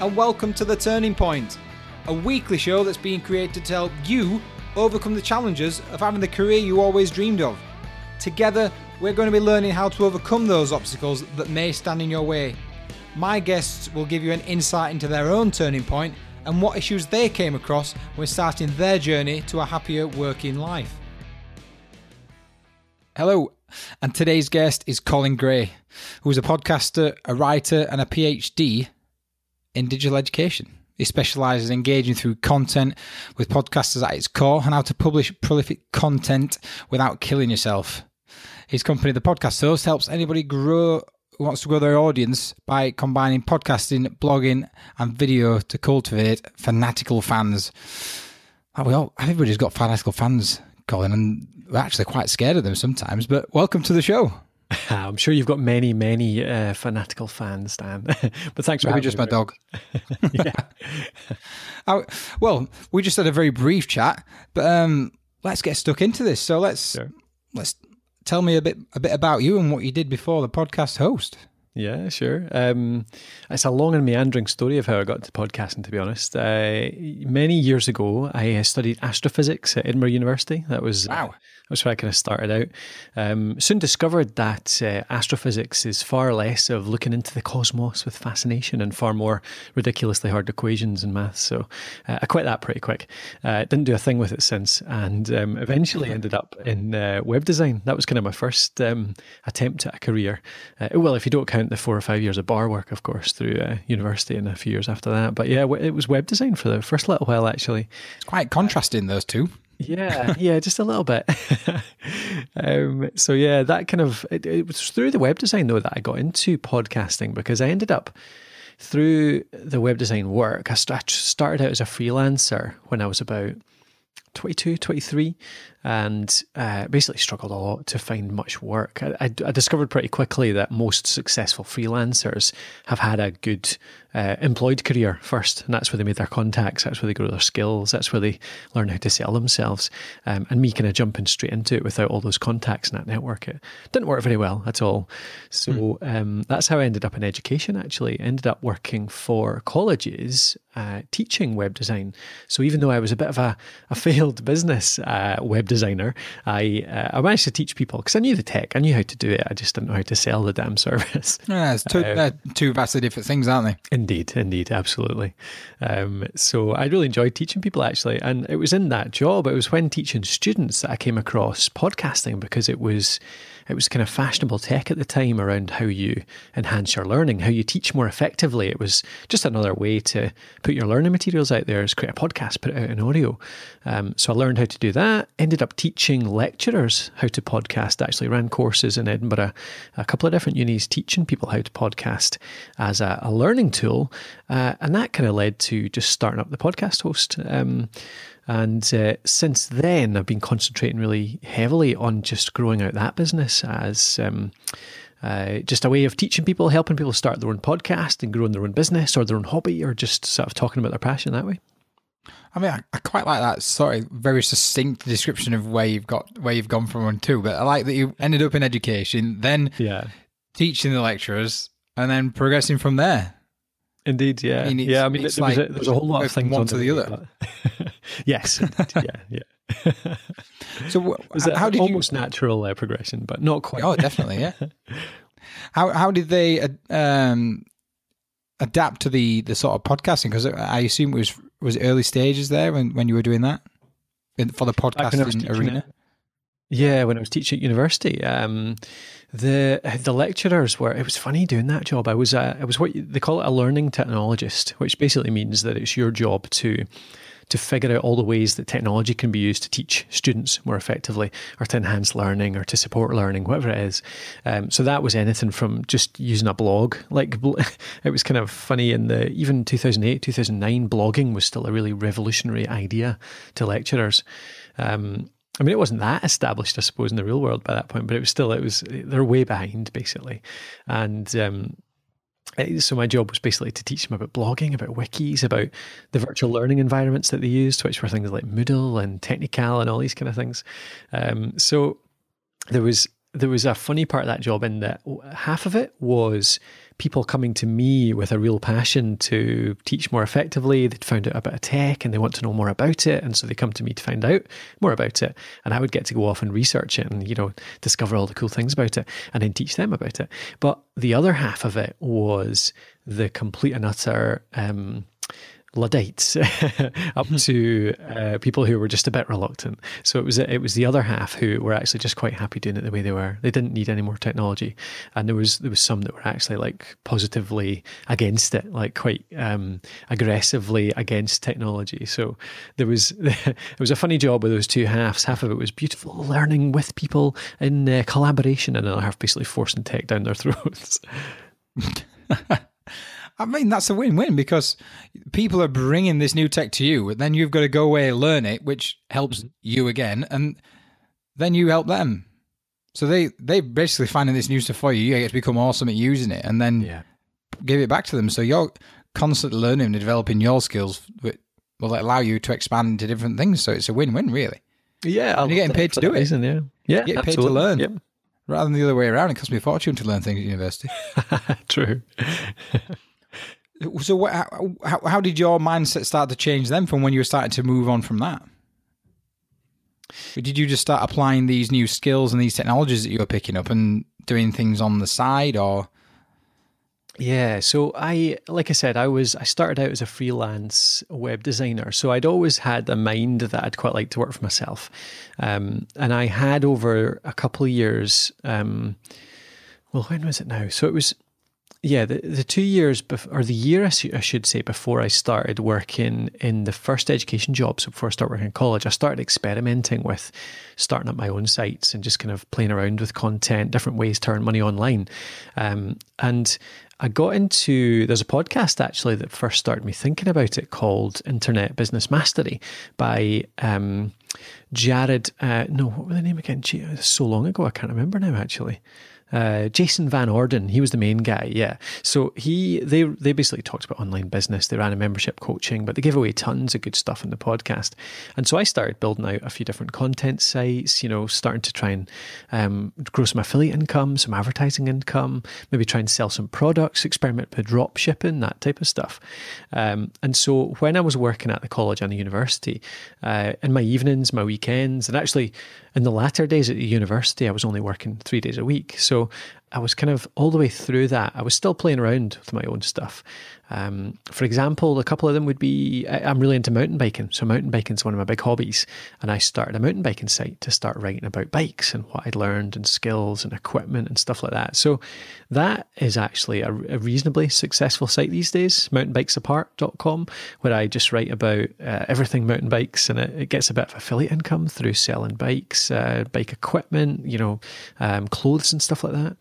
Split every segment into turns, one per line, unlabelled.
and welcome to The Turning Point, a weekly show that's being created to help you overcome the challenges of having the career you always dreamed of. Together, we're going to be learning how to overcome those obstacles that may stand in your way. My guests will give you an insight into their own turning point and what issues they came across when starting their journey to a happier working life. Hello, and today's guest is Colin Gray, who is a podcaster, a writer, and a PhD in digital education. He specialises in engaging through content with podcasters at its core and how to publish prolific content without killing yourself. His company, The Podcast Host, helps anybody grow who wants to grow their audience by combining podcasting, blogging, and video to cultivate fanatical fans. Oh, we all, everybody's got fanatical fans, Colin, and we're actually quite scared of them sometimes. But welcome to the show.
I'm sure you've got many, many uh, fanatical fans, Dan. but thanks for
Maybe just my dog. yeah. I, well, we just had a very brief chat, but um, let's get stuck into this. So let's sure. let's tell me a bit a bit about you and what you did before the podcast host.
Yeah, sure. Um, it's a long and meandering story of how I got into podcasting, to be honest. Uh, many years ago, I studied astrophysics at Edinburgh University. That was
wow.
That's where I kind of started out. Um, soon discovered that uh, astrophysics is far less of looking into the cosmos with fascination and far more ridiculously hard equations and maths. So uh, I quit that pretty quick. Uh, didn't do a thing with it since, and um, eventually ended up in uh, web design. That was kind of my first um, attempt at a career. Uh, well, if you don't count the four or five years of bar work, of course, through uh, university and a few years after that. But yeah, it was web design for the first little while actually.
It's quite contrasting those two.
Yeah, yeah, just a little bit. um, so yeah, that kind of it, it, was through the web design though that I got into podcasting because I ended up through the web design work. I started out as a freelancer when I was about 22, 23, and uh, basically struggled a lot to find much work. I, I, I, discovered pretty quickly that most successful freelancers have had a good uh, employed career first, and that's where they made their contacts, that's where they grow their skills, that's where they learn how to sell themselves. Um, and me kind of jumping straight into it without all those contacts and that network, it didn't work very well at all. So mm. um, that's how I ended up in education. Actually, I ended up working for colleges uh, teaching web design. So even though I was a bit of a, a failed business uh, web designer, I uh, I managed to teach people because I knew the tech, I knew how to do it. I just didn't know how to sell the damn service.
Yeah, it's two, uh, two vastly different things, aren't they?
Indeed, indeed, absolutely. Um, so I really enjoyed teaching people actually, and it was in that job. It was when teaching students that I came across podcasting because it was it was kind of fashionable tech at the time around how you enhance your learning, how you teach more effectively. It was just another way to put your learning materials out there, is create a podcast, put it out in audio. Um, so I learned how to do that. Ended up teaching lecturers how to podcast. Actually, ran courses in Edinburgh, a couple of different unis teaching people how to podcast as a, a learning tool, uh, and that kind of led to just starting up the podcast host. Um, and uh, since then, I've been concentrating really heavily on just growing out that business as um, uh, just a way of teaching people, helping people start their own podcast and growing their own business or their own hobby, or just sort of talking about their passion that way.
I mean, I, I quite like that sort of very succinct description of where you've got where you've gone from one to. But I like that you ended up in education, then
yeah,
teaching the lecturers, and then progressing from there.
Indeed, yeah, I mean, yeah. I mean, there, like was a, there was a whole lot of things
one to the other.
yes, yeah, yeah.
so, how did
almost you... natural uh, progression, but not quite.
Oh, definitely, yeah. how how did they uh, um, adapt to the the sort of podcasting? Because I assume it was was it early stages there when when you were doing that for the podcasting arena.
Yeah, when I was teaching at university, um, the the lecturers were. It was funny doing that job. I was a, I was what they call it a learning technologist, which basically means that it's your job to to figure out all the ways that technology can be used to teach students more effectively, or to enhance learning, or to support learning, whatever it is. Um, so that was anything from just using a blog. Like it was kind of funny in the even 2008, 2009, blogging was still a really revolutionary idea to lecturers. Um, I mean, it wasn't that established, I suppose, in the real world by that point, but it was still, it was, they're way behind, basically. And um, so my job was basically to teach them about blogging, about wikis, about the virtual learning environments that they used, which were things like Moodle and Technical and all these kind of things. Um, so there was there was a funny part of that job in that half of it was people coming to me with a real passion to teach more effectively. They'd found out about a tech and they want to know more about it. And so they come to me to find out more about it. And I would get to go off and research it and, you know, discover all the cool things about it and then teach them about it. But the other half of it was the complete and utter um, Luddites up hmm. to uh, people who were just a bit reluctant. So it was it was the other half who were actually just quite happy doing it the way they were. They didn't need any more technology, and there was there was some that were actually like positively against it, like quite um, aggressively against technology. So there was it was a funny job with those two halves. Half of it was beautiful learning with people in uh, collaboration, and another half basically forcing tech down their throats.
I mean, that's a win-win because people are bringing this new tech to you, and then you've got to go away and learn it, which helps you again, and then you help them. So they they basically finding this new stuff for you. You get to become awesome at using it, and then yeah. give it back to them. So you're constantly learning and developing your skills, which will allow you to expand into different things. So it's a win-win, really.
Yeah,
and you're getting paid to do
reason,
it.
Yeah, yeah,
you get paid to learn. Yep. Rather than the other way around, it costs me a fortune to learn things at university.
True.
So, what, how, how did your mindset start to change then from when you were starting to move on from that? did you just start applying these new skills and these technologies that you were picking up and doing things on the side, or?
Yeah, so I, like I said, I was I started out as a freelance web designer, so I'd always had a mind that I'd quite like to work for myself, um, and I had over a couple of years. Um, well, when was it now? So it was yeah, the, the two years, bef- or the year I, I, should say, before I started working in the first education job, so before I started working in college, I started experimenting with starting up my own sites and just kind of playing around with content, different ways to earn money online. Um, and I got into, there's a podcast actually that first started me thinking about it called Internet Business Mastery by um, Jared, uh, no, what was the name again? Gee, so long ago, I can't remember now actually uh, Jason Van Orden. He was the main guy. Yeah. So he they they basically talked about online business. They ran a membership coaching, but they gave away tons of good stuff in the podcast. And so I started building out a few different content sites. You know, starting to try and um, grow some affiliate income, some advertising income, maybe try and sell some products, experiment with drop shipping, that type of stuff. Um, and so when I was working at the college and the university, uh, in my evenings, my weekends, and actually in the latter days at the university, I was only working three days a week. So so I was kind of all the way through that. I was still playing around with my own stuff. Um, for example, a couple of them would be I'm really into mountain biking. So, mountain biking is one of my big hobbies. And I started a mountain biking site to start writing about bikes and what I'd learned and skills and equipment and stuff like that. So, that is actually a, a reasonably successful site these days, mountainbikesapart.com, where I just write about uh, everything mountain bikes and it, it, gets a bit of affiliate income through selling bikes, uh, bike equipment, you know, um, clothes and stuff like that.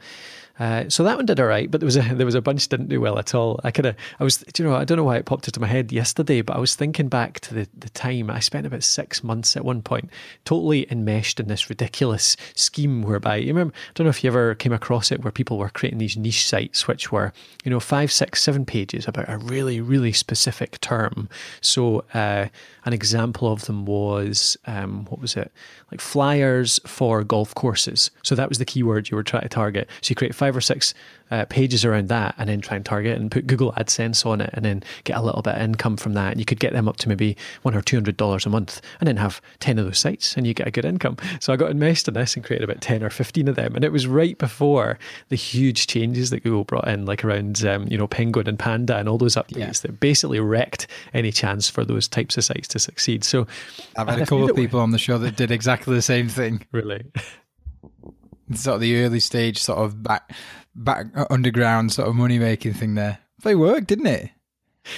Uh, so that one did all right, but there was a there was a bunch didn't do well at all. I kind of I was you know I don't know why it popped into my head yesterday, but I was thinking back to the the time I spent about six months at one point, totally enmeshed in this ridiculous scheme whereby you remember I don't know if you ever came across it where people were creating these niche sites which were you know five six seven pages about a really really specific term. So uh, an example of them was um, what was it like flyers for golf courses. So that was the keyword you were trying to target. So you create five or six uh, pages around that and then try and target and put Google AdSense on it and then get a little bit of income from that. And you could get them up to maybe one or two hundred dollars a month and then have 10 of those sites and you get a good income. So I got enmeshed in this and created about 10 or 15 of them. And it was right before the huge changes that Google brought in, like around, um, you know, Penguin and Panda and all those updates yeah. that basically wrecked any chance for those types of sites to succeed. So
I've had a couple of people on the show that did exactly the same thing.
Really?
Sort of the early stage, sort of back, back underground sort of money making thing there. They worked, didn't it?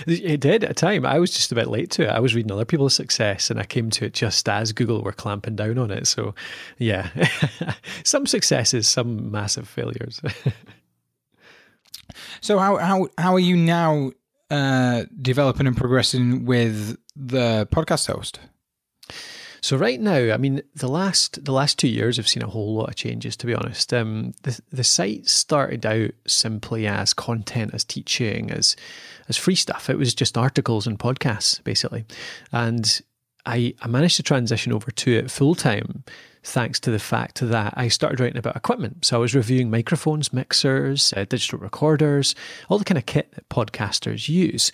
It did at a time. I was just a bit late to it. I was reading other people's success and I came to it just as Google were clamping down on it. So, yeah, some successes, some massive failures.
so, how, how, how are you now uh, developing and progressing with the podcast host?
So right now, I mean, the last the last two years have seen a whole lot of changes. To be honest, um, the the site started out simply as content, as teaching, as as free stuff. It was just articles and podcasts basically, and I, I managed to transition over to it full time thanks to the fact that I started writing about equipment. So I was reviewing microphones, mixers, uh, digital recorders, all the kind of kit that podcasters use.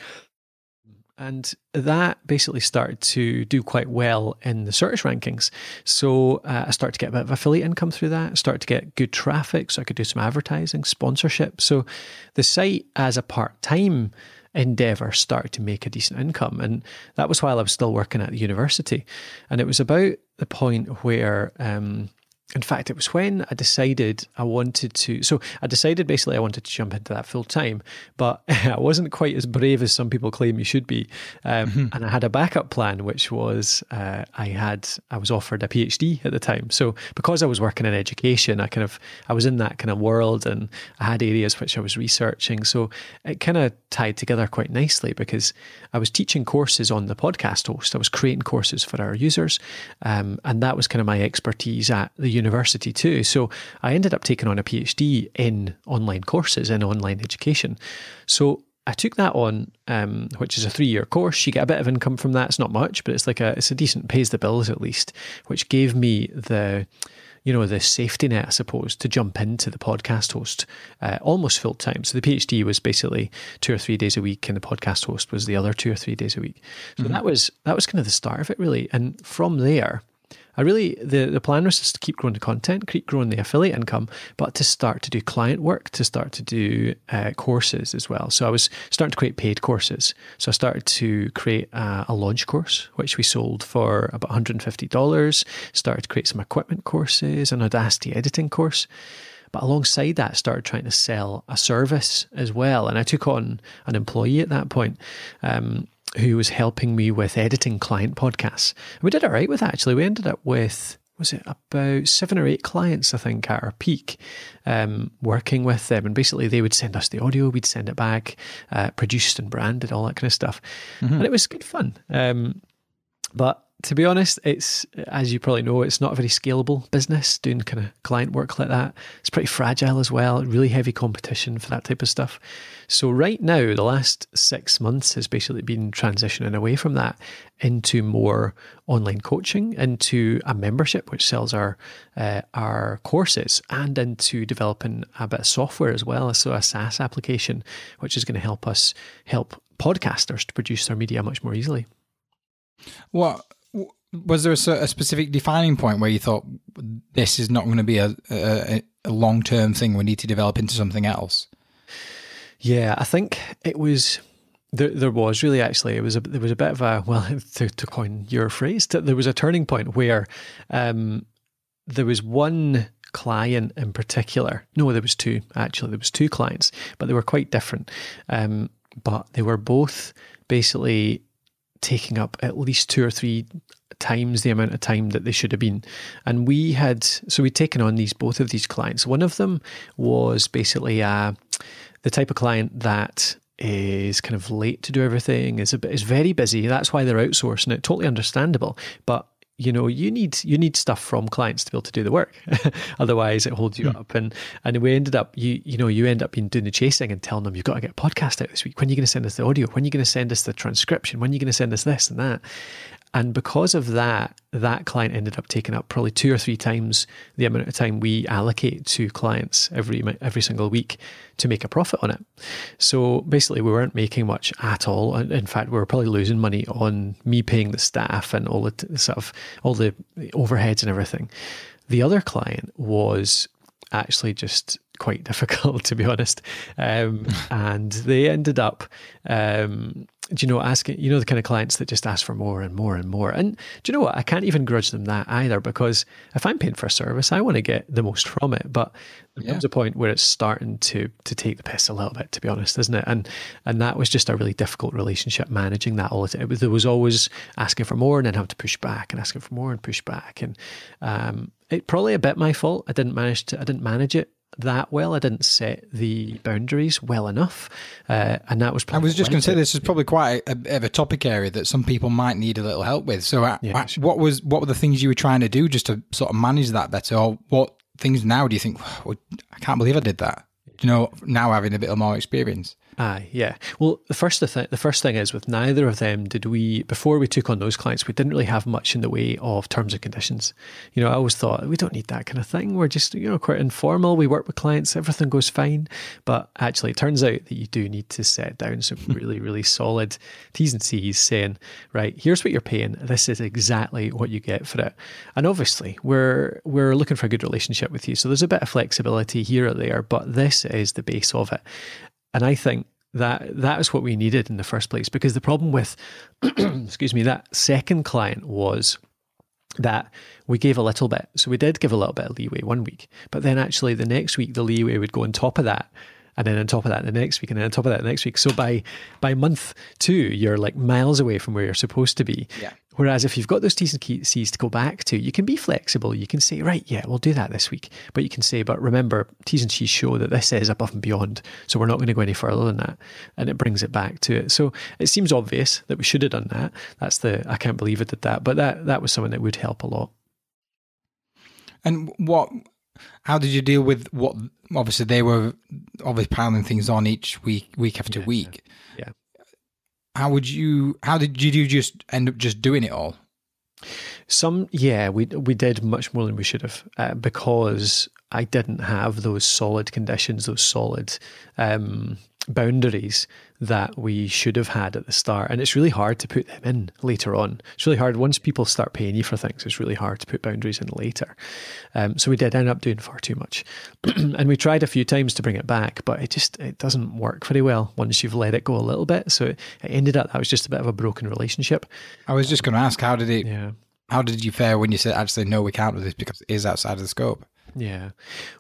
And that basically started to do quite well in the search rankings. So uh, I started to get a bit of affiliate income through that, I started to get good traffic so I could do some advertising, sponsorship. So the site as a part time endeavor started to make a decent income. And that was while I was still working at the university. And it was about the point where um, in fact, it was when I decided I wanted to. So I decided basically I wanted to jump into that full time, but I wasn't quite as brave as some people claim you should be. Um, mm-hmm. And I had a backup plan, which was uh, I had I was offered a PhD at the time. So because I was working in education, I kind of I was in that kind of world, and I had areas which I was researching. So it kind of tied together quite nicely because I was teaching courses on the podcast host. I was creating courses for our users, um, and that was kind of my expertise at the university too. So I ended up taking on a PhD in online courses in online education. So I took that on, um, which is a three-year course. You get a bit of income from that. It's not much, but it's like a it's a decent pays the bills at least, which gave me the you know, the safety net, I suppose, to jump into the podcast host uh, almost full time. So the PhD was basically two or three days a week, and the podcast host was the other two or three days a week. So mm-hmm. that was that was kind of the start of it, really. And from there, I really the the plan was just to keep growing the content, keep growing the affiliate income, but to start to do client work, to start to do uh, courses as well. So I was starting to create paid courses. So I started to create a, a launch course, which we sold for about one hundred and fifty dollars. Started to create some equipment courses, an Audacity editing course. But alongside that, I started trying to sell a service as well. And I took on an employee at that point. Um, who was helping me with editing client podcasts. And we did all right with that, actually. We ended up with, was it about seven or eight clients, I think, at our peak, um, working with them. And basically, they would send us the audio, we'd send it back, uh, produced and branded, all that kind of stuff. Mm-hmm. And it was good fun. Um, but to be honest, it's as you probably know, it's not a very scalable business doing kind of client work like that. It's pretty fragile as well, really heavy competition for that type of stuff. So right now, the last six months has basically been transitioning away from that into more online coaching, into a membership which sells our uh, our courses, and into developing a bit of software as well, so a SaaS application which is going to help us help podcasters to produce their media much more easily.
What was there a, a, specific defining point where you thought this is not going to be a, a, a long term thing? We need to develop into something else.
Yeah, I think it was. There, there was really actually it was a there was a bit of a well to, to coin your phrase there was a turning point where um, there was one client in particular no there was two actually there was two clients but they were quite different um, but they were both basically taking up at least two or three times the amount of time that they should have been. And we had, so we'd taken on these, both of these clients. One of them was basically uh, the type of client that is kind of late to do everything, is a bit, is very busy. That's why they're outsourcing it. Totally understandable. But you know you need you need stuff from clients to be able to do the work otherwise it holds you mm. up and and we ended up you you know you end up in doing the chasing and telling them you've got to get a podcast out this week when are you going to send us the audio when are you going to send us the transcription when are you going to send us this and that and because of that, that client ended up taking up probably two or three times the amount of time we allocate to clients every every single week to make a profit on it. So basically, we weren't making much at all. In fact, we were probably losing money on me paying the staff and all the sort of all the overheads and everything. The other client was actually just quite difficult, to be honest. Um, and they ended up um, do you know, asking, you know, the kind of clients that just ask for more and more and more. And do you know what? I can't even grudge them that either because if I'm paying for a service, I want to get the most from it. But there yeah. comes a point where it's starting to to take the piss a little bit, to be honest, isn't it? And and that was just a really difficult relationship managing that all the time. There was always asking for more and then having to push back and asking for more and push back. And um, it probably a bit my fault. I didn't manage to I didn't manage it that well. I didn't set the boundaries well enough, uh, and that was.
I was just going to say this is probably quite a, a, a, topic area that some people might need a little help with. So, uh, yeah, sure. what was what were the things you were trying to do just to sort of manage that better, or what things now do you think? Well, I can't believe I did that. You know, now having a bit more experience.
Aye, yeah. Well, the first th- the first thing is with neither of them did we before we took on those clients, we didn't really have much in the way of terms and conditions. You know, I always thought we don't need that kind of thing. We're just you know quite informal. We work with clients, everything goes fine. But actually, it turns out that you do need to set down some really really solid T's and C's, saying right, here's what you're paying. This is exactly what you get for it. And obviously, we're we're looking for a good relationship with you, so there's a bit of flexibility here or there, but this is the base of it. And I think that that is what we needed in the first place. Because the problem with, excuse me, that second client was that we gave a little bit. So we did give a little bit of leeway one week, but then actually the next week the leeway would go on top of that and then on top of that the next week and then on top of that the next week so by by month two you're like miles away from where you're supposed to be
yeah
Whereas if you've got those T's and C's to go back to, you can be flexible. You can say, right, yeah, we'll do that this week. But you can say, but remember, T's and C's show that this is above and beyond. So we're not going to go any further than that. And it brings it back to it. So it seems obvious that we should have done that. That's the, I can't believe it did that. But that, that was something that would help a lot.
And what, how did you deal with what, obviously they were obviously piling things on each week, week after
Yeah,
week.
yeah.
How would you, how did you, you just end up just doing it all?
Some, yeah, we we did much more than we should have uh, because I didn't have those solid conditions, those solid um, boundaries that we should have had at the start. And it's really hard to put them in later on. It's really hard once people start paying you for things. It's really hard to put boundaries in later. Um, so we did end up doing far too much, and we tried a few times to bring it back, but it just it doesn't work very well once you've let it go a little bit. So it, it ended up that was just a bit of a broken relationship.
I was just going to ask, how did it,
Yeah.
how did you fare when you said, actually, no, we can't do this because it is outside of the scope?
Yeah,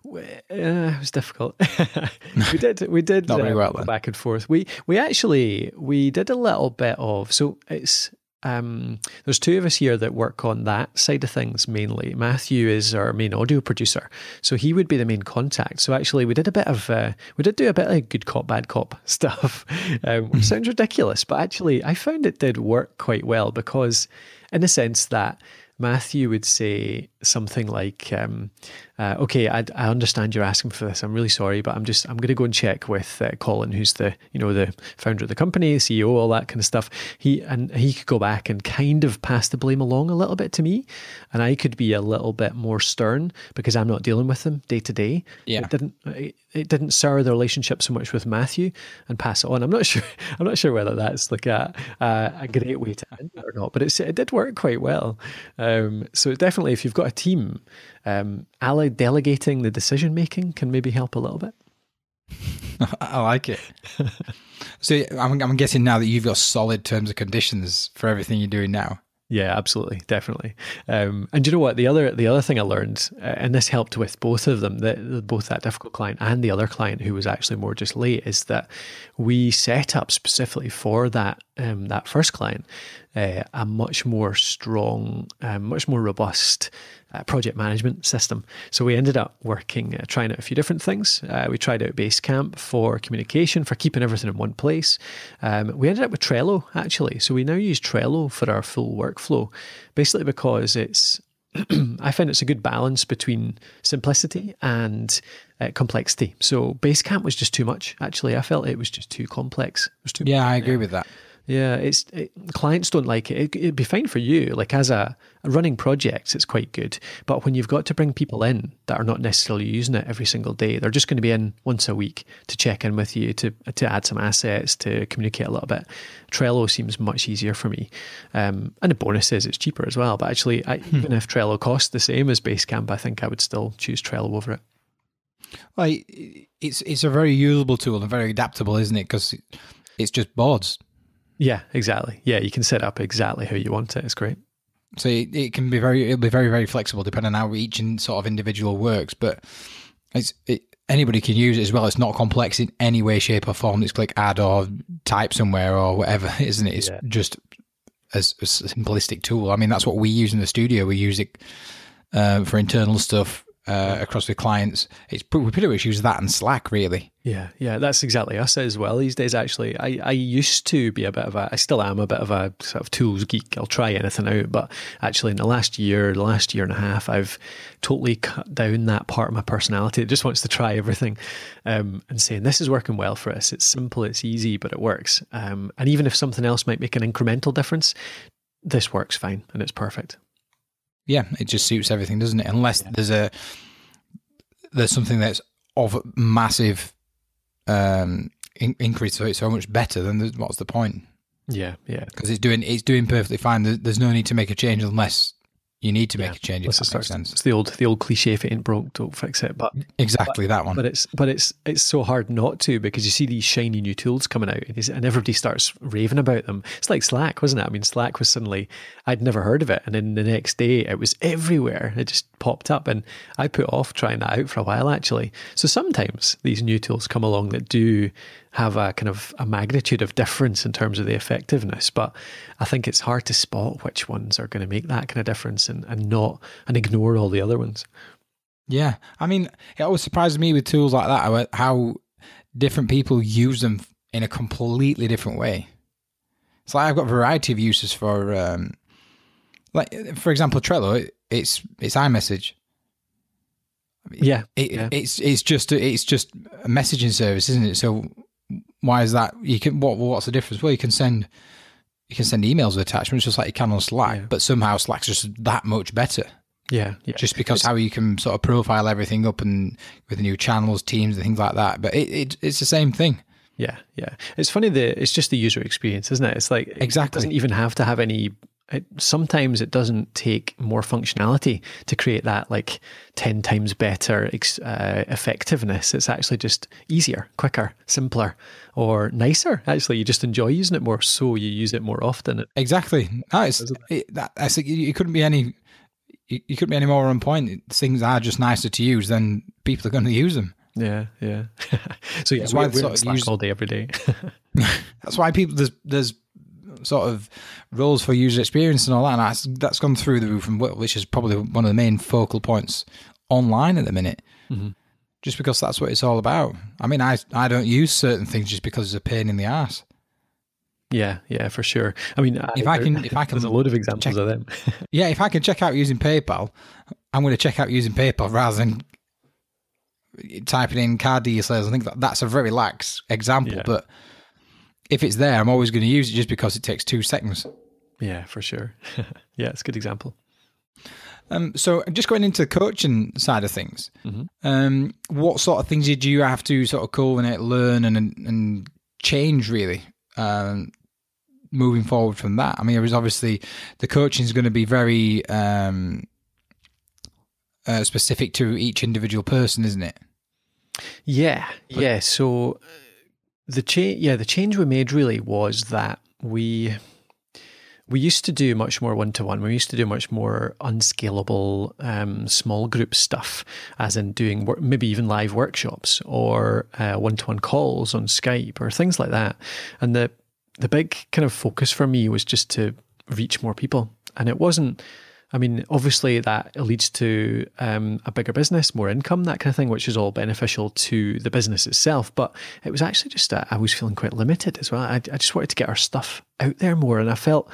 W- uh, it was difficult. we did we did
Not very
uh,
well
go back and forth. We we actually we did a little bit of so it's um there's two of us here that work on that side of things mainly. Matthew is our main audio producer, so he would be the main contact. So actually, we did a bit of uh, we did do a bit of good cop bad cop stuff, um, which sounds ridiculous, but actually I found it did work quite well because in a sense that. Matthew would say something like, um, uh, "Okay, I, I understand you're asking for this. I'm really sorry, but I'm just I'm going to go and check with uh, Colin, who's the you know the founder of the company, CEO, all that kind of stuff." He and he could go back and kind of pass the blame along a little bit to me, and I could be a little bit more stern because I'm not dealing with them day to day.
Yeah.
it didn't it, it didn't sour the relationship so much with Matthew and pass it on. I'm not sure I'm not sure whether that's like a a, a great way to end it or not, but it's, it did work quite well. Um, so definitely, if you've got a team, um, ally delegating the decision making can maybe help a little bit.
I like it. so I'm, I'm guessing now that you've got solid terms and conditions for everything you're doing now.
Yeah, absolutely, definitely. Um, and you know what? The other the other thing I learned, uh, and this helped with both of them, that both that difficult client and the other client who was actually more just late, is that we set up specifically for that um, that first client uh, a much more strong, uh, much more robust uh, project management system. So we ended up working, uh, trying out a few different things. Uh, we tried out Basecamp for communication, for keeping everything in one place. Um, we ended up with Trello actually. So we now use Trello for our full workflow, basically because it's I find it's a good balance between simplicity and uh, complexity. So Basecamp was just too much. Actually, I felt it was just too complex. It was too
Yeah, I agree with that.
Yeah, it's it, clients don't like it. it. It'd be fine for you, like as a, a running projects, it's quite good. But when you've got to bring people in that are not necessarily using it every single day, they're just going to be in once a week to check in with you, to to add some assets, to communicate a little bit. Trello seems much easier for me, um, and the bonus is it's cheaper as well. But actually, I, even if Trello costs the same as Basecamp, I think I would still choose Trello over it.
Well, it's it's a very usable tool and very adaptable, isn't it? Because it's just boards,
Yeah, exactly. Yeah, you can set up exactly how you want it. It's great.
so it, it can be very it'll be very very flexible depending on how each in sort of individual works. But it's it, anybody can use it as well. It's not complex in any way, shape, or form. It's click add or type somewhere or whatever, isn't it? It's
Yeah.
just as a simplistic tool. I mean, that's what we use in the studio. We use it uh, for internal stuff. Uh, across with clients. It's we pretty much use that and Slack really.
Yeah, yeah, that's exactly us as well these days. Actually, I, I used to be a bit of a, I still am a bit of a sort of tools geek. I'll try anything out, but actually, in the last year, the last year and a half, I've totally cut down that part of my personality. It just wants to try everything, um, and saying this is working well for us. It's simple, it's easy, but it works. Um, and even if something else might make an incremental difference, this works fine and it's perfect.
Yeah, it just suits everything, doesn't it? Unless yeah. there's a there's something that's of massive um, in- increase, so it's so much better. Then what's the point?
Yeah, yeah.
Because it's doing it's doing perfectly fine. There's no need to make a change unless you need to make
yeah,
a change. If that makes sense.
It's the old the old cliche: if it ain't broke, don't fix it. But
exactly
but,
that one.
But it's but it's it's so hard not to because you see these shiny new tools coming out and everybody starts raving about them. It's like Slack, wasn't it? I mean, Slack was suddenly I'd never heard of it, and then the next day it was everywhere. It just popped up, and I put off trying that out for a while actually. So sometimes these new tools come along that do have a kind of a magnitude of difference in terms of the effectiveness. But I think it's hard to spot which ones are going to make that kind of difference and, and not and ignore all the other ones.
Yeah. I mean, it always surprises me with tools like that how different people use them in a completely different way. It's like I've got a variety of uses for, um, like for example, Trello. It's it's iMessage.
Yeah,
it,
yeah.
it's it's just a, it's just a messaging service, isn't it? So why is that? You can what? What's the difference? Well, you can send you can send emails with attachments just like you can on Slack, yeah. but somehow Slack's just that much better.
Yeah, yeah.
Just because it's, how you can sort of profile everything up and with the new channels, teams, and things like that. But it, it it's the same thing.
Yeah, yeah. It's funny that it's just the user experience, isn't it? It's like
exactly
it doesn't even have to have any it, sometimes it doesn't take more functionality to create that like 10 times better uh, effectiveness. It's actually just easier, quicker, simpler, or nicer. Actually, you just enjoy using it more, so you use it more often.
Exactly. That is, it, that, I think you couldn't be any. You, you couldn't be any more on point. Things are just nicer to use, then people are going to use them.
Yeah, yeah. so yeah, that's why we're, we're Slack use, all day, every day.
that's why people there's there's sort of roles for user experience and all that. And that's, that's gone through the roof, and which is probably one of the main focal points online at the minute. Mm-hmm. Just because that's what it's all about. I mean, I I don't use certain things just because it's a pain in the ass.
Yeah, yeah, for sure. I mean,
if I, I can, if I can,
there's a load of examples
check,
of them.
yeah, if I can check out using PayPal, I'm going to check out using PayPal rather than typing in card details. I think that that's a very lax example, yeah. but if it's there, I'm always going to use it just because it takes two seconds.
Yeah, for sure. yeah, it's a good example.
Um, so just going into the coaching side of things, mm-hmm. um, what sort of things did you have to sort of culminate, learn, and and change really um, moving forward from that? I mean, it was obviously the coaching is going to be very um, uh, specific to each individual person, isn't it?
Yeah, but, yeah. So the change, yeah, the change we made really was that we we used to do much more one to one. We used to do much more unscalable um, small group stuff, as in doing work, maybe even live workshops or one to one calls on Skype or things like that. And the the big kind of focus for me was just to reach more people, and it wasn't I mean, obviously that leads to um, a bigger business, more income, that kind of thing, which is all beneficial to the business itself. But it was actually just that I was feeling quite limited as well. I, I just wanted to get our stuff out there more, and I felt.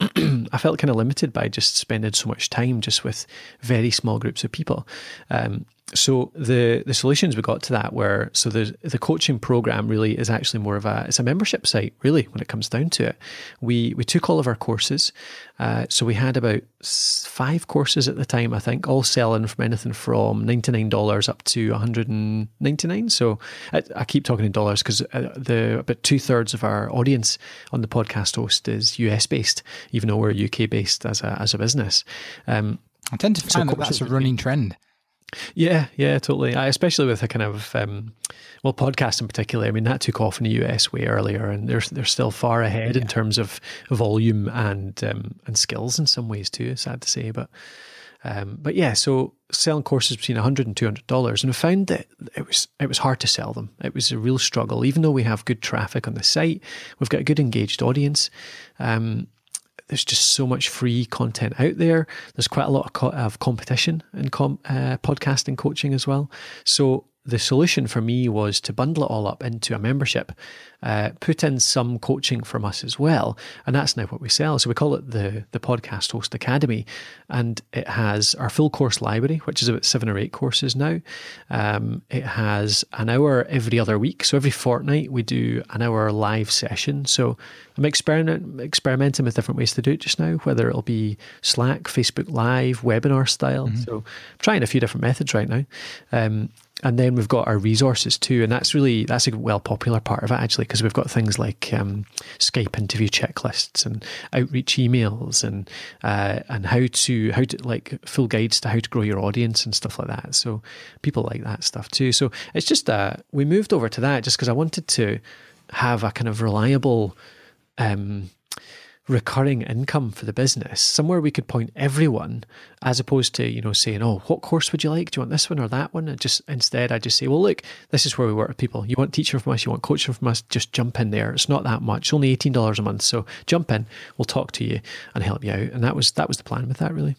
I felt kind of limited by just spending so much time just with very small groups of people. Um, so the the solutions we got to that were so the the coaching program really is actually more of a it's a membership site really when it comes down to it. We we took all of our courses, uh, so we had about five courses at the time I think, all selling from anything from ninety nine dollars up to one hundred and ninety nine. So I, I, keep talking in dollars because uh, the about two thirds of our audience on the podcast host is US based, even though we're UK based as a as a business. Um,
I tend to find so that that's a running trend.
Yeah, yeah, totally. I, especially with a kind of um, well, podcast in particular. I mean, that took off in the US way earlier, and they're they're still far ahead yeah. in terms of volume and um, and skills in some ways too. Sad to say, but um, but yeah. So selling courses between 100 and 200 dollars, and I found that it was it was hard to sell them. It was a real struggle, even though we have good traffic on the site, we've got a good engaged audience. Um, there's just so much free content out there. There's quite a lot of, co- of competition in com- uh, podcasting coaching as well. So the solution for me was to bundle it all up into a membership, uh, put in some coaching from us as well, and that's now what we sell. So we call it the the Podcast Host Academy, and it has our full course library, which is about seven or eight courses now. Um, it has an hour every other week, so every fortnight we do an hour live session. So I'm experiment, experimenting with different ways to do it just now, whether it'll be Slack, Facebook Live, webinar style. Mm-hmm. So I'm trying a few different methods right now. Um, and then we've got our resources too and that's really that's a well popular part of it actually because we've got things like um, skype interview checklists and outreach emails and uh, and how to how to like full guides to how to grow your audience and stuff like that. So people like that stuff too. So it's just uh we moved over to that just because i wanted to have a kind of reliable um, recurring income for the business, somewhere we could point everyone, as opposed to you know saying, "Oh, what course would you like? Do you want this one or that one?" And just instead, I just say, "Well, look, this is where we work with people. You want teaching from us, you want coaching from us, just jump in there. It's not that much, only eighteen dollars a month. So jump in. We'll talk to you and help you out." And that was that was the plan with that, really.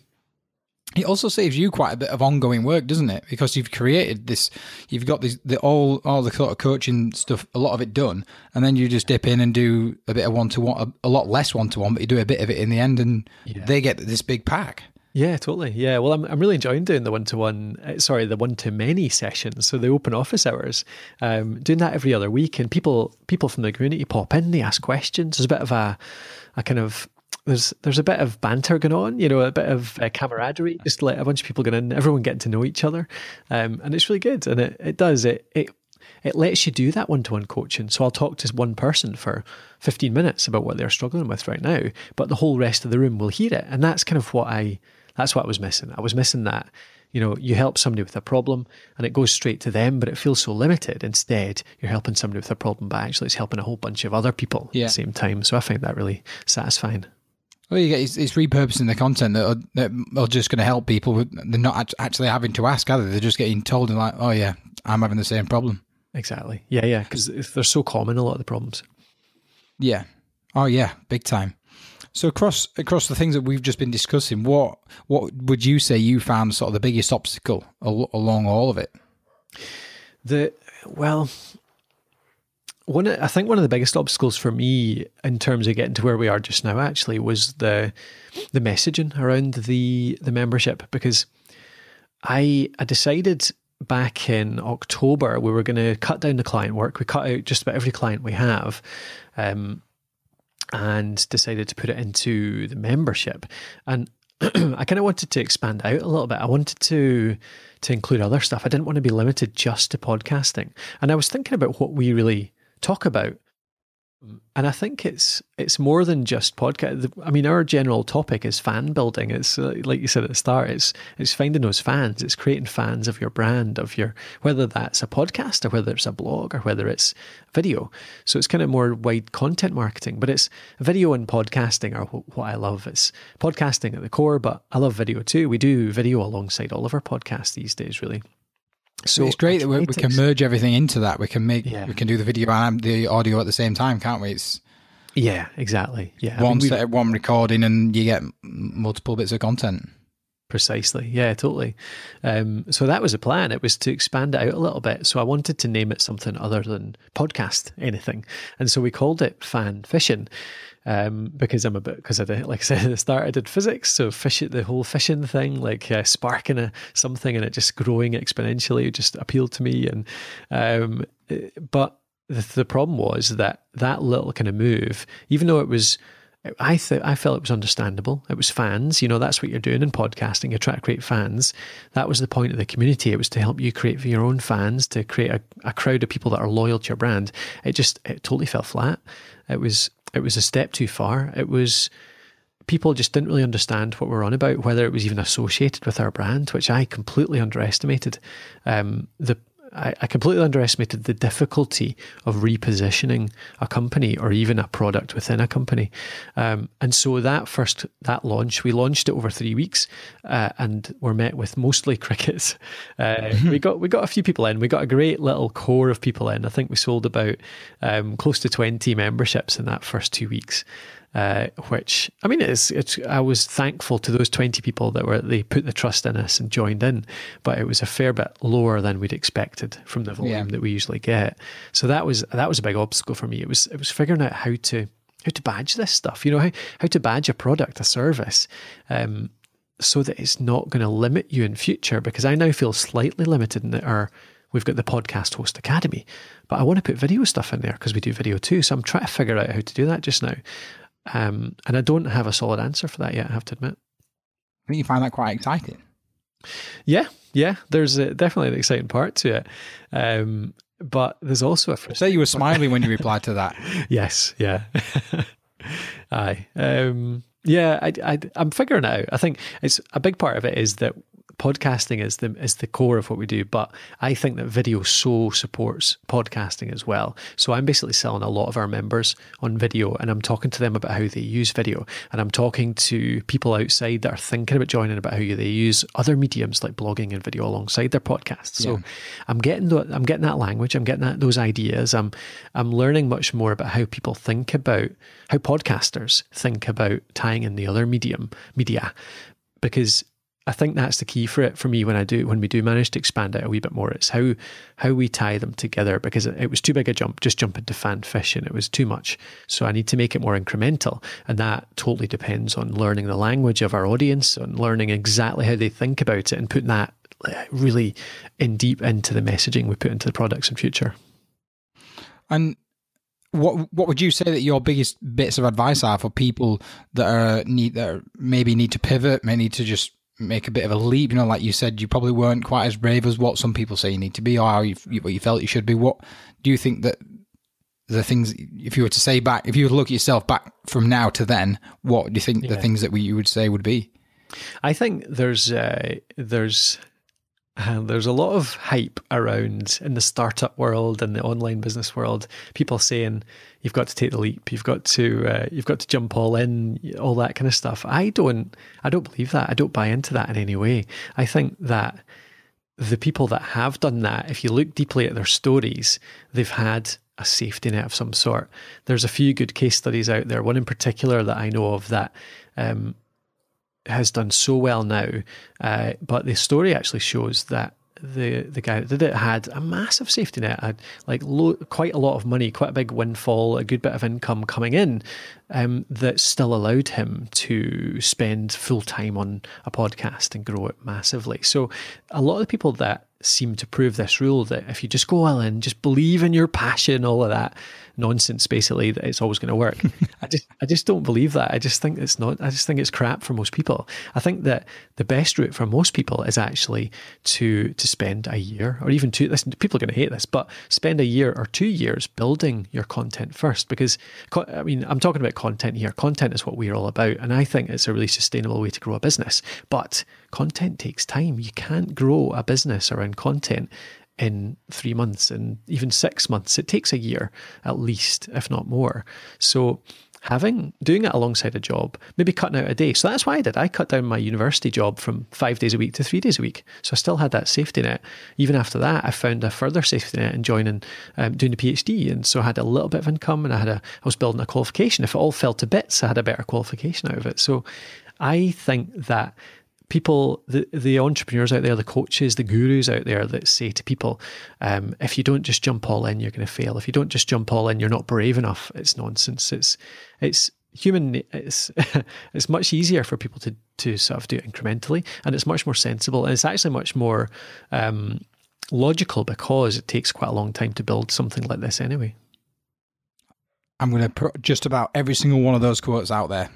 It also saves you quite a bit of ongoing work, doesn't it? Because you've created this, you've got this, the all all the sort of coaching stuff, a lot of it done, and then you just dip in and do a bit of one to one, a lot less one to one, but you do a bit of it in the end, and yeah. they get this big pack.
Yeah, totally. Yeah, well, I'm I'm really enjoying doing the one to one, sorry, the one to many sessions. So the open office hours, um, doing that every other week, and people people from the community pop in, they ask questions. There's a bit of a a kind of there's there's a bit of banter going on, you know, a bit of uh, camaraderie, just like a bunch of people going in, everyone getting to know each other, um, and it's really good. And it, it does it it it lets you do that one to one coaching. So I'll talk to one person for 15 minutes about what they're struggling with right now, but the whole rest of the room will hear it, and that's kind of what I that's what I was missing. I was missing that. You know, you help somebody with a problem and it goes straight to them, but it feels so limited. Instead, you're helping somebody with a problem, but actually it's helping a whole bunch of other people yeah. at the same time. So I find that really satisfying.
Well, you get it's, it's repurposing the content that are, that are just going to help people. With, they're not actually having to ask, either. They're just getting told and like, oh yeah, I'm having the same problem.
Exactly. Yeah, yeah. Because they're so common, a lot of the problems.
Yeah. Oh yeah, big time. So across across the things that we've just been discussing, what what would you say you found sort of the biggest obstacle al- along all of it?
The well, one I think one of the biggest obstacles for me in terms of getting to where we are just now actually was the the messaging around the the membership because I I decided back in October we were going to cut down the client work. We cut out just about every client we have. Um, and decided to put it into the membership. And I kind of wanted to expand out a little bit. I wanted to to include other stuff. I didn't want to be limited just to podcasting. And I was thinking about what we really talk about. And I think it's it's more than just podcast. I mean, our general topic is fan building. It's uh, like you said at the start. It's it's finding those fans. It's creating fans of your brand, of your whether that's a podcast or whether it's a blog or whether it's video. So it's kind of more wide content marketing. But it's video and podcasting are what I love. It's podcasting at the core, but I love video too. We do video alongside all of our podcasts these days, really.
So it's great that we, we, can merge everything into that. We can make yeah. we can do the video and the audio at the same time, can't we? It's
yeah, exactly. Yeah,
one I mean, set, one recording, and you get multiple bits of content.
Precisely. Yeah, totally. Um, so that was a plan. It was to expand it out a little bit. So I wanted to name it something other than podcast, anything, and so we called it Fan Fission um, because I'm a bit because I did, like I said at the start, I did physics, so fish the whole fission thing, like uh, sparking a something and it just growing exponentially, just appealed to me. And um, but the, the problem was that that little kind of move, even though it was I th- I felt it was understandable. It was fans, you know, that's what you're doing in podcasting. To create fans. That was the point of the community. It was to help you create for your own fans, to create a, a crowd of people that are loyal to your brand. It just it totally fell flat. It was it was a step too far. It was people just didn't really understand what we're on about, whether it was even associated with our brand, which I completely underestimated. Um, the I, I, completely underestimated the difficulty of repositioning a company or even a product within a company. Um, and so that first that launch, we launched it over three weeks, uh, and were met with mostly crickets. Uh, we got we got a few people in. We got a great little core of people in. I think we sold about um, close to twenty memberships in that first two weeks. Uh, which I mean, it's it's. I was thankful to those twenty people that were they put the trust in us and joined in, but it was a fair bit lower than we'd expected from the volume yeah. that we usually get. So that was that was a big obstacle for me. It was it was figuring out how to how to badge this stuff. You know how how to badge a product, a service. Um, so that it's not going to limit you in future because I now feel slightly limited in that our we've got the podcast host academy but i want to put video stuff in there because we do video too so i'm trying to figure out how to do that just now um, and i don't have a solid answer for that yet i have to admit.
I think you find that quite exciting.
Yeah yeah there's a, definitely an exciting part to it. Um, but there's also a
say you were smiling when you replied to that.
Yes yeah. Aye um, yeah, I, I, I'm figuring it out. I think it's a big part of it is that podcasting is the is the core of what we do, but I think that video so supports podcasting as well. So I'm basically selling a lot of our members on video, and I'm talking to them about how they use video, and I'm talking to people outside that are thinking about joining about how they use other mediums like blogging and video alongside their podcasts. So yeah. I'm getting the, I'm getting that language, I'm getting that, those ideas. I'm I'm learning much more about how people think about how podcasters think about tying in the other medium media because I think that's the key for it for me when I do when we do manage to expand it a wee bit more. It's how how we tie them together because it, was too big a jump just jumping to Fan Fission. It was too much. So I need to make it more incremental. And that totally depends on learning the language of our audience and learning exactly how they think about it and putting that really in deep into the messaging we put into the products in future.
And what what would you say that your biggest bits of advice are for people that are need that are maybe need to pivot, may need to just make a bit of a leap. You know, like you said, you probably weren't quite as brave as what some people say you need to be, or you, what you felt you should be. What do you think that the things, if you were to say back, if you were to look at yourself back from now to then, what do you think yeah. the things that we, you would say would be?
I think there's uh, there's uh, there's a lot of hype around in the startup world and the online business world. People saying you've got to take the leap, you've got to uh, you've got to jump all in, all that kind of stuff. I don't I don't believe that. I don't buy into that in any way. I think that the people that have done that, if you look deeply at their stories, they've had a safety net of some sort. There's a few good case studies out there. One in particular that I know of that um, has done so well now, uh, but the story actually shows that the the guy that did it had a massive safety net, had like lo- quite a lot of money, quite a big windfall, a good bit of income coming in, um, that still allowed him to spend full time on a podcast and grow it massively. So a lot of the people that seem to prove this rule that if you just go all in, just believe in your passion, all of that nonsense, basically, that it's always going to work. I just, I just don't believe that. I just think it's not. I just think it's crap for most people. I think that the best route for most people is actually to to spend a year or even two. Listen, people are going to hate this, but spend a year or two years building your content first. Because I mean, I'm talking about content here. Content is what we're all about, and I think it's a really sustainable way to grow a business. But content takes time. You can't grow a business around content in three months and even six months. It takes a year at least, if not more. So having doing it alongside a job, maybe cutting out a day. So that's why I did. I cut down my university job from five days a week to three days a week. So I still had that safety net. Even after that, I found a further safety net in joining um, doing the PhD, and so I had a little bit of income, and I had a I was building a qualification. If it all fell to bits, I had a better qualification out of it. So I think that people, the, the entrepreneurs out there, the coaches, the gurus out there that say to people, um, if you don't just jump all in, you're going to fail. If you don't just jump all in, you're not brave enough. It's nonsense. It's it's human. It's it's much easier for people to to sort of do it incrementally, and it's much more sensible, and it's actually much more um, logical because it takes quite a long time to build something like this anyway.
I'm going to put just about every single one of those quotes out there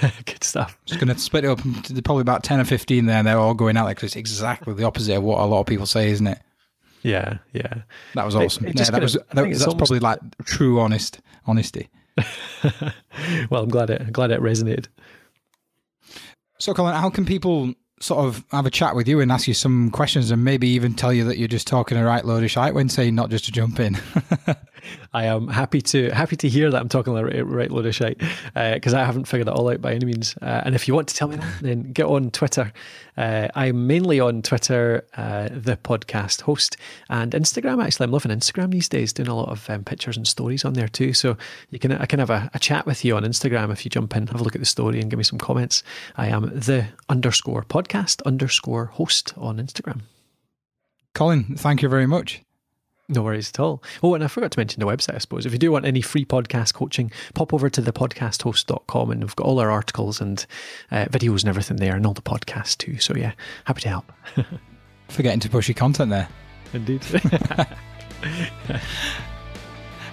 Good stuff.
Just going to split it up into probably about 10 or 15 there. and They're all going out there because it's exactly the opposite of what a lot of people say, isn't it?
Yeah, yeah.
That was awesome. It, it yeah, that was, that, that's almost... probably like true honest honesty.
well, I'm glad it I'm glad it resonated.
So, Colin, how can people sort of have a chat with you and ask you some questions and maybe even tell you that you're just talking a right load of shite when saying not just to jump in?
I am happy to happy to hear that I'm talking the right, right load of shite because uh, I haven't figured it all out by any means. Uh, and if you want to tell me that, then get on Twitter. Uh, I'm mainly on Twitter, uh, the podcast host, and Instagram. Actually, I'm loving Instagram these days, doing a lot of um, pictures and stories on there too. So you can I can have a, a, chat with you on Instagram if you jump in, have a look at the story, and give me some comments. I am the underscore podcast underscore host on Instagram.
Colin, thank you very much.
No worries at all. Oh, and I forgot to mention the website, I suppose. If you do want any free podcast coaching, pop over to thepodcasthost.com and we've got all our articles and uh, videos and everything there and all the podcasts too. So, yeah, happy to help.
Forgetting to push your content there.
Indeed.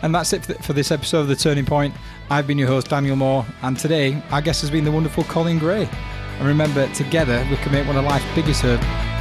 and that's it for this episode of The Turning Point. I've been your host, Daniel Moore, and today our guest has been the wonderful Colin Gray. And remember, together we can make one of life's biggest hurdles